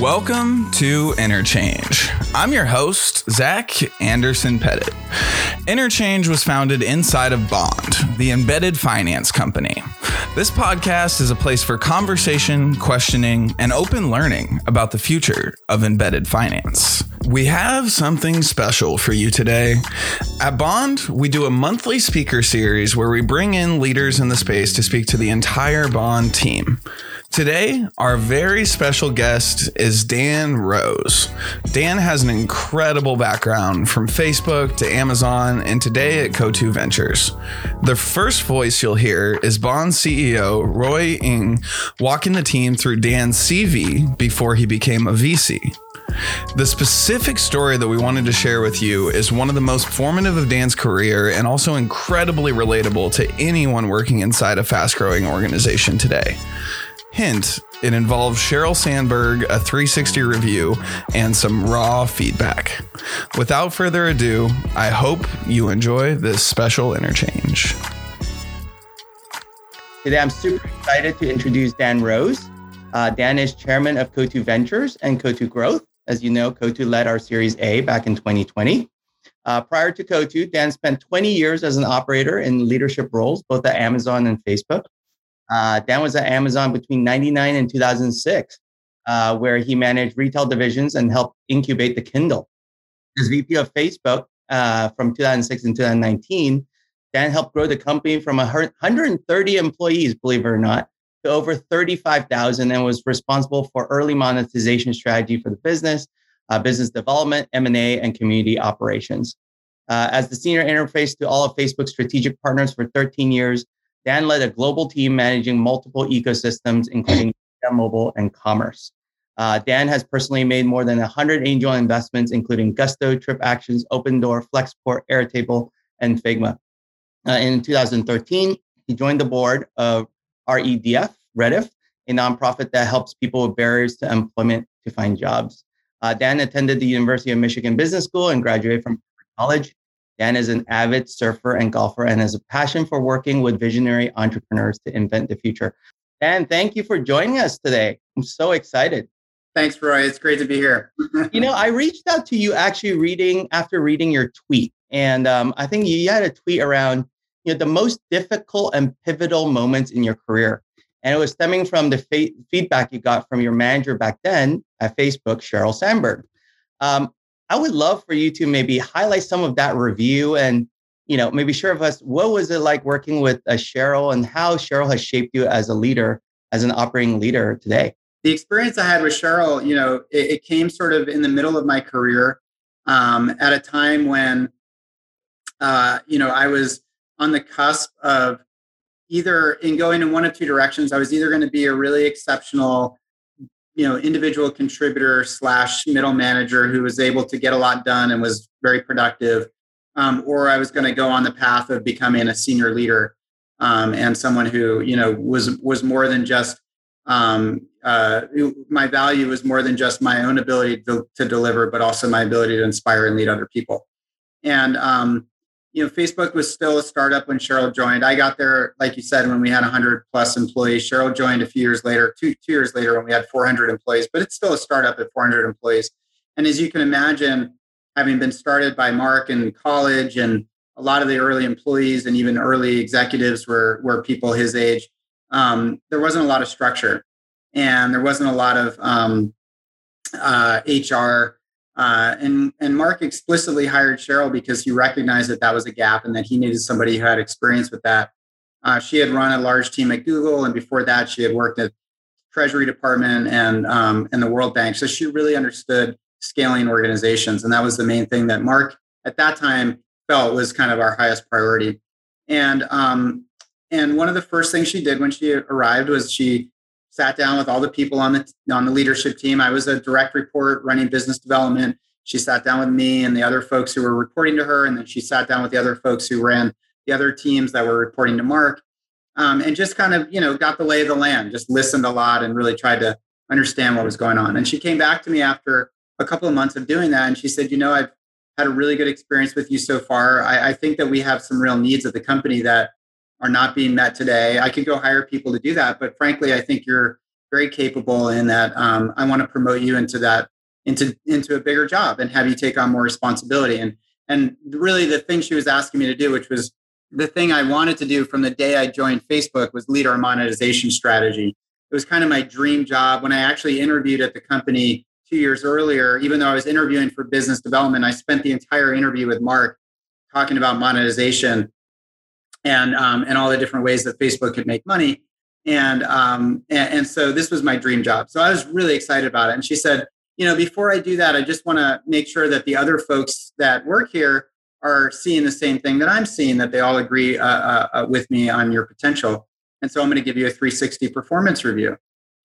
Welcome to Interchange. I'm your host, Zach Anderson Pettit. Interchange was founded inside of Bond, the embedded finance company. This podcast is a place for conversation, questioning, and open learning about the future of embedded finance. We have something special for you today. At Bond, we do a monthly speaker series where we bring in leaders in the space to speak to the entire Bond team. Today, our very special guest is Dan Rose. Dan has an incredible background from Facebook to Amazon and today at Coatue Ventures. The first voice you'll hear is Bond CEO Roy Ng walking the team through Dan's CV before he became a VC. The specific story that we wanted to share with you is one of the most formative of Dan's career and also incredibly relatable to anyone working inside a fast growing organization today. Hint, it involves Sheryl Sandberg, a 360 review, and some raw feedback. Without further ado, I hope you enjoy this special interchange. Today, I'm super excited to introduce Dan Rose. Uh, Dan is chairman of Coatue Ventures and Coatue Growth. As you know, Coatue led our Series A back in 2020. Uh, prior to Coatue, Dan spent 20 years as an operator in leadership roles, both at Amazon and Facebook. Uh, Dan was at Amazon between 99 and 2006, uh, where he managed retail divisions and helped incubate the Kindle. As VP of Facebook uh, from 2006 and 2019, Dan helped grow the company from 130 employees, believe it or not, to over 35,000 and was responsible for early monetization strategy for the business, uh, business development, M&A, and community operations. Uh, as the senior interface to all of Facebook's strategic partners for 13 years, Dan led a global team managing multiple ecosystems, including mobile and commerce. Uh, Dan has personally made more than 100 angel investments, including Gusto, TripActions, Opendoor, Flexport, Airtable, and Figma. Uh, in 2013, he joined the board of REDF, Rediff, a nonprofit that helps people with barriers to employment to find jobs. Uh, Dan attended the University of Michigan Business School and graduated from college. Dan is an avid surfer and golfer and has a passion for working with visionary entrepreneurs to invent the future. Dan, thank you for joining us today. I'm so excited. Thanks, Roy. It's great to be here. you know, I reached out to you actually reading after reading your tweet, and um, I think you had a tweet around you know the most difficult and pivotal moments in your career, and it was stemming from the fa- feedback you got from your manager back then at Facebook, Sheryl Sandberg. Um, I would love for you to maybe highlight some of that review and you know maybe share with us what was it like working with uh, Sheryl and how Sheryl has shaped you as a leader, as an operating leader today. The experience I had with Sheryl, you know, it, it came sort of in the middle of my career um, at a time when, uh, you know, I was on the cusp of either in going in one of two directions. I was either going to be a really exceptional you know individual contributor slash middle manager who was able to get a lot done and was very productive. Um, or i was going to go on the path of becoming a senior leader um, and someone who you know was was more than just um, uh, my value was more than just my own ability to, to, deliver but also my ability to inspire and lead other people. And um, you know, Facebook was still a startup when Sheryl joined. I got there, like you said, when we had 100 plus employees. Sheryl joined a few years later, two, two years later when we had 400 employees, but it's still a startup at 400 employees. And as you can imagine, having been started by Mark in college and a lot of the early employees and even early executives were, were people his age, um, there wasn't a lot of structure and there wasn't a lot of um, uh, HR uh, and and Mark explicitly hired Sheryl because he recognized that that was a gap and that he needed somebody who had experience with that. Uh, she had run a large team at Google, and before that, she had worked at Treasury Department and um, and the World Bank. So she really understood scaling organizations, and that was the main thing that Mark at that time felt was kind of our highest priority. And um, and one of the first things she did when she arrived was she sat down with all the people on the on the leadership team. I was a direct report running business development. She sat down with me and the other folks who were reporting to her, and then she sat down with the other folks who ran the other teams that were reporting to Mark, um, and just kind of you know got the lay of the land. Just listened a lot and really tried to understand what was going on. And she came back to me after a couple of months of doing that, and she said, "You know, I've had a really good experience with you so far. I, I think that we have some real needs at the company that are not being met today. I could go hire people to do that, but frankly, I think you're very capable in that um, I want to promote you into that into into a bigger job and have you take on more responsibility. And and really the thing she was asking me to do which was the thing i wanted to do from the day i joined facebook was lead our monetization strategy. It was kind of my dream job. When i actually interviewed at the company two years earlier even though i was interviewing for business development i spent the entire interview with mark talking about monetization and um, and all the different ways that facebook could make money and, um, and and so this was my dream job so i was really excited about it and she said you know, before I do that, I just want to make sure that the other folks that work here are seeing the same thing that I'm seeing, that they all agree uh, uh, uh with me on your potential. And so I'm going to give you a 360 performance review.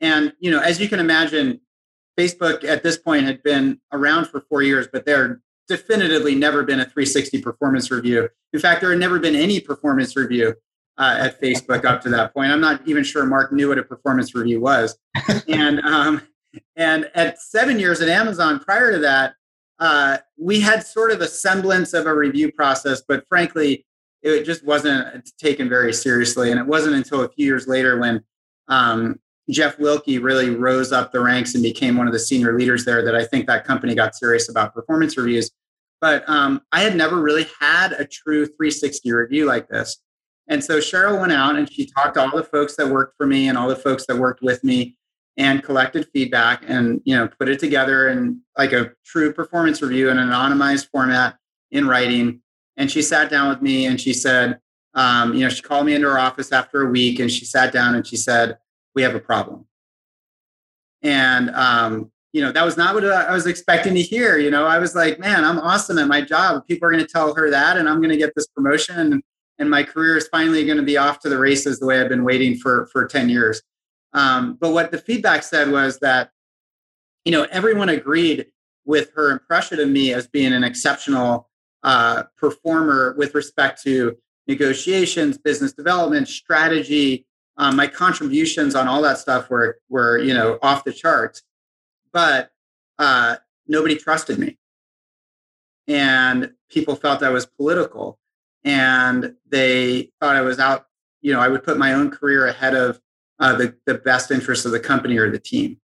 And, you know, as you can imagine, Facebook at this point had been around for four years, but there definitively never been a 360 performance review. In fact, there had never been any performance review uh, at Facebook up to that point. I'm not even sure Mark knew what a performance review was. and um, and at seven years at Amazon, prior to that, uh, we had sort of a semblance of a review process, but frankly, it just wasn't taken very seriously. And it wasn't until a few years later when um, Jeff Wilke really rose up the ranks and became one of the senior leaders there that I think that company got serious about performance reviews. But um, I had never really had a true 360 review like this. And so Sheryl went out and she talked to all the folks that worked for me and all the folks that worked with me and collected feedback and you know put it together in like a true performance review in an anonymized format in writing and she sat down with me and she said um, you know she called me into her office after a week and she sat down and she said we have a problem. And um, you know that was not what i was expecting to hear you know? I was like man i'm awesome at my job. People are going to tell her that and i'm going to get this promotion and my career is finally going to be off to the races the way i've been waiting for for 10 years. Um, but what the feedback said was that, you know, everyone agreed with her impression of me as being an exceptional uh, performer with respect to negotiations, business development, strategy. Um, my contributions on all that stuff were were you know off the charts, but uh, nobody trusted me, and people felt I was political, and they thought I was out. You know, I would put my own career ahead of uh, the, the best interests of the company or the team.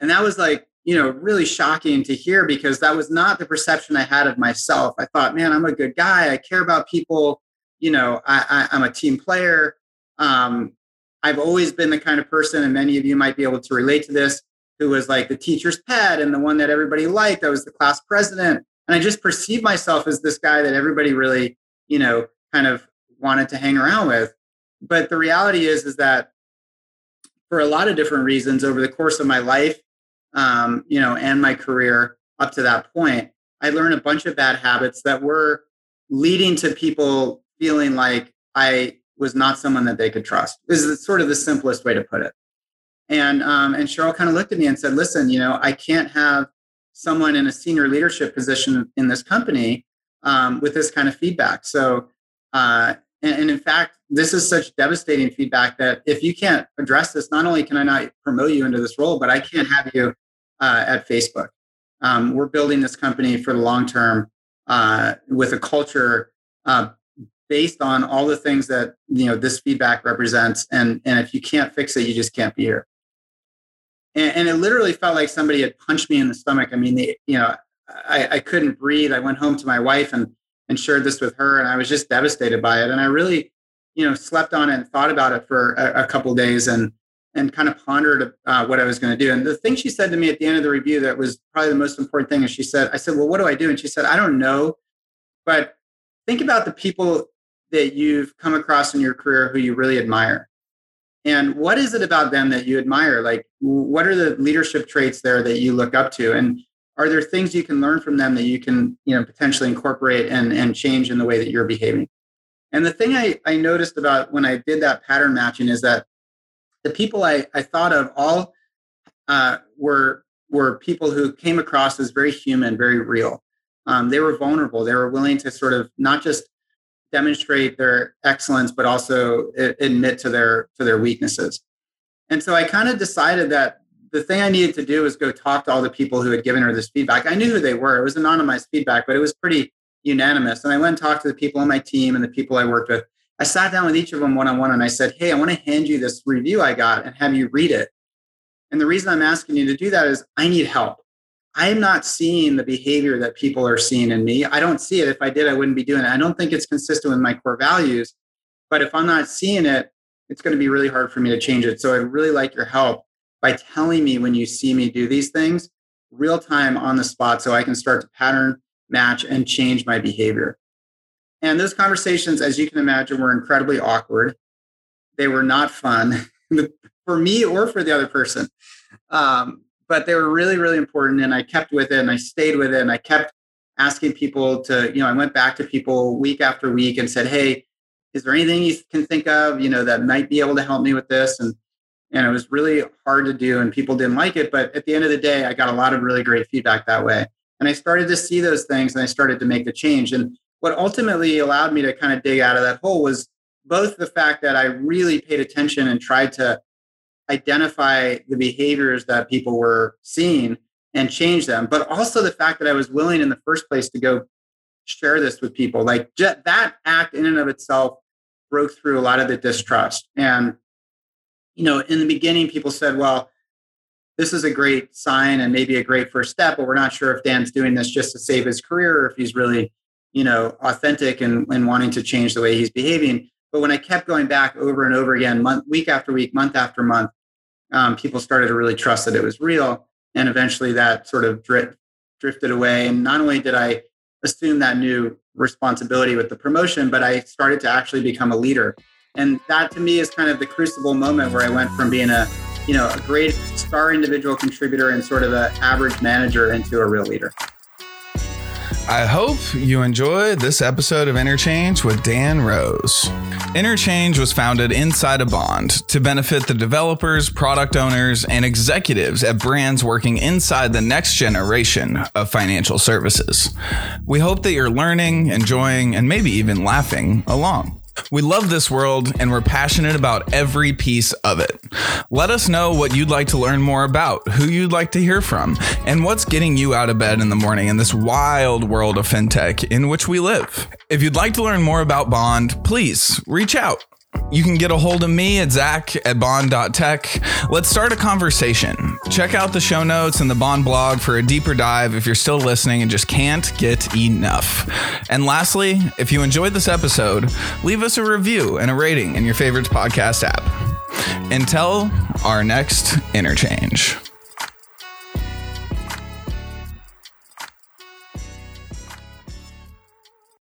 And that was like, you know, really shocking to hear because that was not the perception I had of myself. I thought, man, I'm a good guy. I care about people. You know, I, I, am a team player. Um, I've always been the kind of person, and many of you might be able to relate to this, who was like the teacher's pet and the one that everybody liked. I was the class president. And I just perceived myself as this guy that everybody really, you know, kind of wanted to hang around with but the reality is is that for a lot of different reasons over the course of my life um, you know and my career up to that point i learned a bunch of bad habits that were leading to people feeling like i was not someone that they could trust this is sort of the simplest way to put it and um, and sheryl kind of looked at me and said listen you know i can't have someone in a senior leadership position in this company um, with this kind of feedback so uh, and, and in fact, this is such devastating feedback that if you can't address this, not only can I not promote you into this role, but I can't have you uh, at Facebook. Um, we're building this company for the long term uh, with a culture uh, based on all the things that you know this feedback represents. And and if you can't fix it, you just can't be here. And, and it literally felt like somebody had punched me in the stomach. I mean, you know, I, I couldn't breathe. I went home to my wife and and shared this with her and i was just devastated by it and i really you know slept on it and thought about it for a, a couple days and and kind of pondered uh, what i was going to do and the thing she said to me at the end of the review that was probably the most important thing is she said i said well what do i do and she said i don't know but think about the people that you've come across in your career who you really admire? And what is it about them that you admire? Like what are the leadership traits there that you look up to? And are there things you can learn from them that you can you know potentially incorporate and and change in the way that you're behaving? And the thing i i noticed about when i did that pattern matching is that the people i i thought of all uh, were were people who came across as very human very real. Um, they were vulnerable. They were willing to sort of not just demonstrate their excellence but also admit to their to their weaknesses and so i kind of decided that the thing I needed to do was go talk to all the people who had given her this feedback. I knew who they were. It was anonymized feedback, but it was pretty unanimous. And I went and talked to the people on my team and the people I worked with. I sat down with each of them one on one and I said, Hey, I want to hand you this review I got and have you read it. And the reason I'm asking you to do that is I need help. I'm not seeing the behavior that people are seeing in me. I don't see it. If I did, I wouldn't be doing it. I don't think it's consistent with my core values. But if I'm not seeing it, it's going to be really hard for me to change it. So I'd really like your help by telling me when you see me do these things real time on the spot so I can start to pattern match and change my behavior. And those conversations, as you can imagine, were incredibly awkward. They were not fun for me or for the other person. Um, but they were really, really important. And I kept with it and I stayed with it and I kept asking people to, you know, I went back to people week after week and said, Hey, is there anything you can think of, you know, that might be able to help me with this? And and it was really hard to do and people didn't like it. But at the end of the day, I got a lot of really great feedback that way. And I started to see those things and I started to make the change. And what ultimately allowed me to kind of dig out of that hole was both the fact that I really paid attention and tried to identify the behaviors that people were seeing and change them, but also the fact that I was willing in the first place to go share this with people. Like that act in and of itself broke through a lot of the distrust. And, you know, in the beginning, people said, well, this is a great sign and maybe a great first step, but we're not sure if Dan's doing this just to save his career or if he's really, you know, authentic and, and wanting to change the way he's behaving. But when I kept going back over and over again, month, week after week, month after month, um, people started to really trust that it was real. And eventually that sort of drift, drifted away. And not only did I assume that new responsibility with the promotion, but I started to actually become a leader. And that to me is kind of the crucible moment where I went from being a, you know, a great star individual contributor and sort of an average manager into a real leader. I hope you enjoyed this episode of Interchange with Dan Rose. Interchange was founded inside a bond to benefit the developers, product owners, and executives at brands working inside the next generation of financial services. We hope that you're learning, enjoying, and maybe even laughing along. We love this world and we're passionate about every piece of it. Let us know what you'd like to learn more about, who you'd like to hear from, and what's getting you out of bed in the morning in this wild world of fintech in which we live. If you'd like to learn more about Bond, please reach out. You can get a hold of me at zach at bond.tech. Let's start a conversation. Check out the show notes and the Bond blog for a deeper dive if you're still listening and just can't get enough. And lastly, if you enjoyed this episode, leave us a review and a rating in your favorite podcast app. Until our next interchange.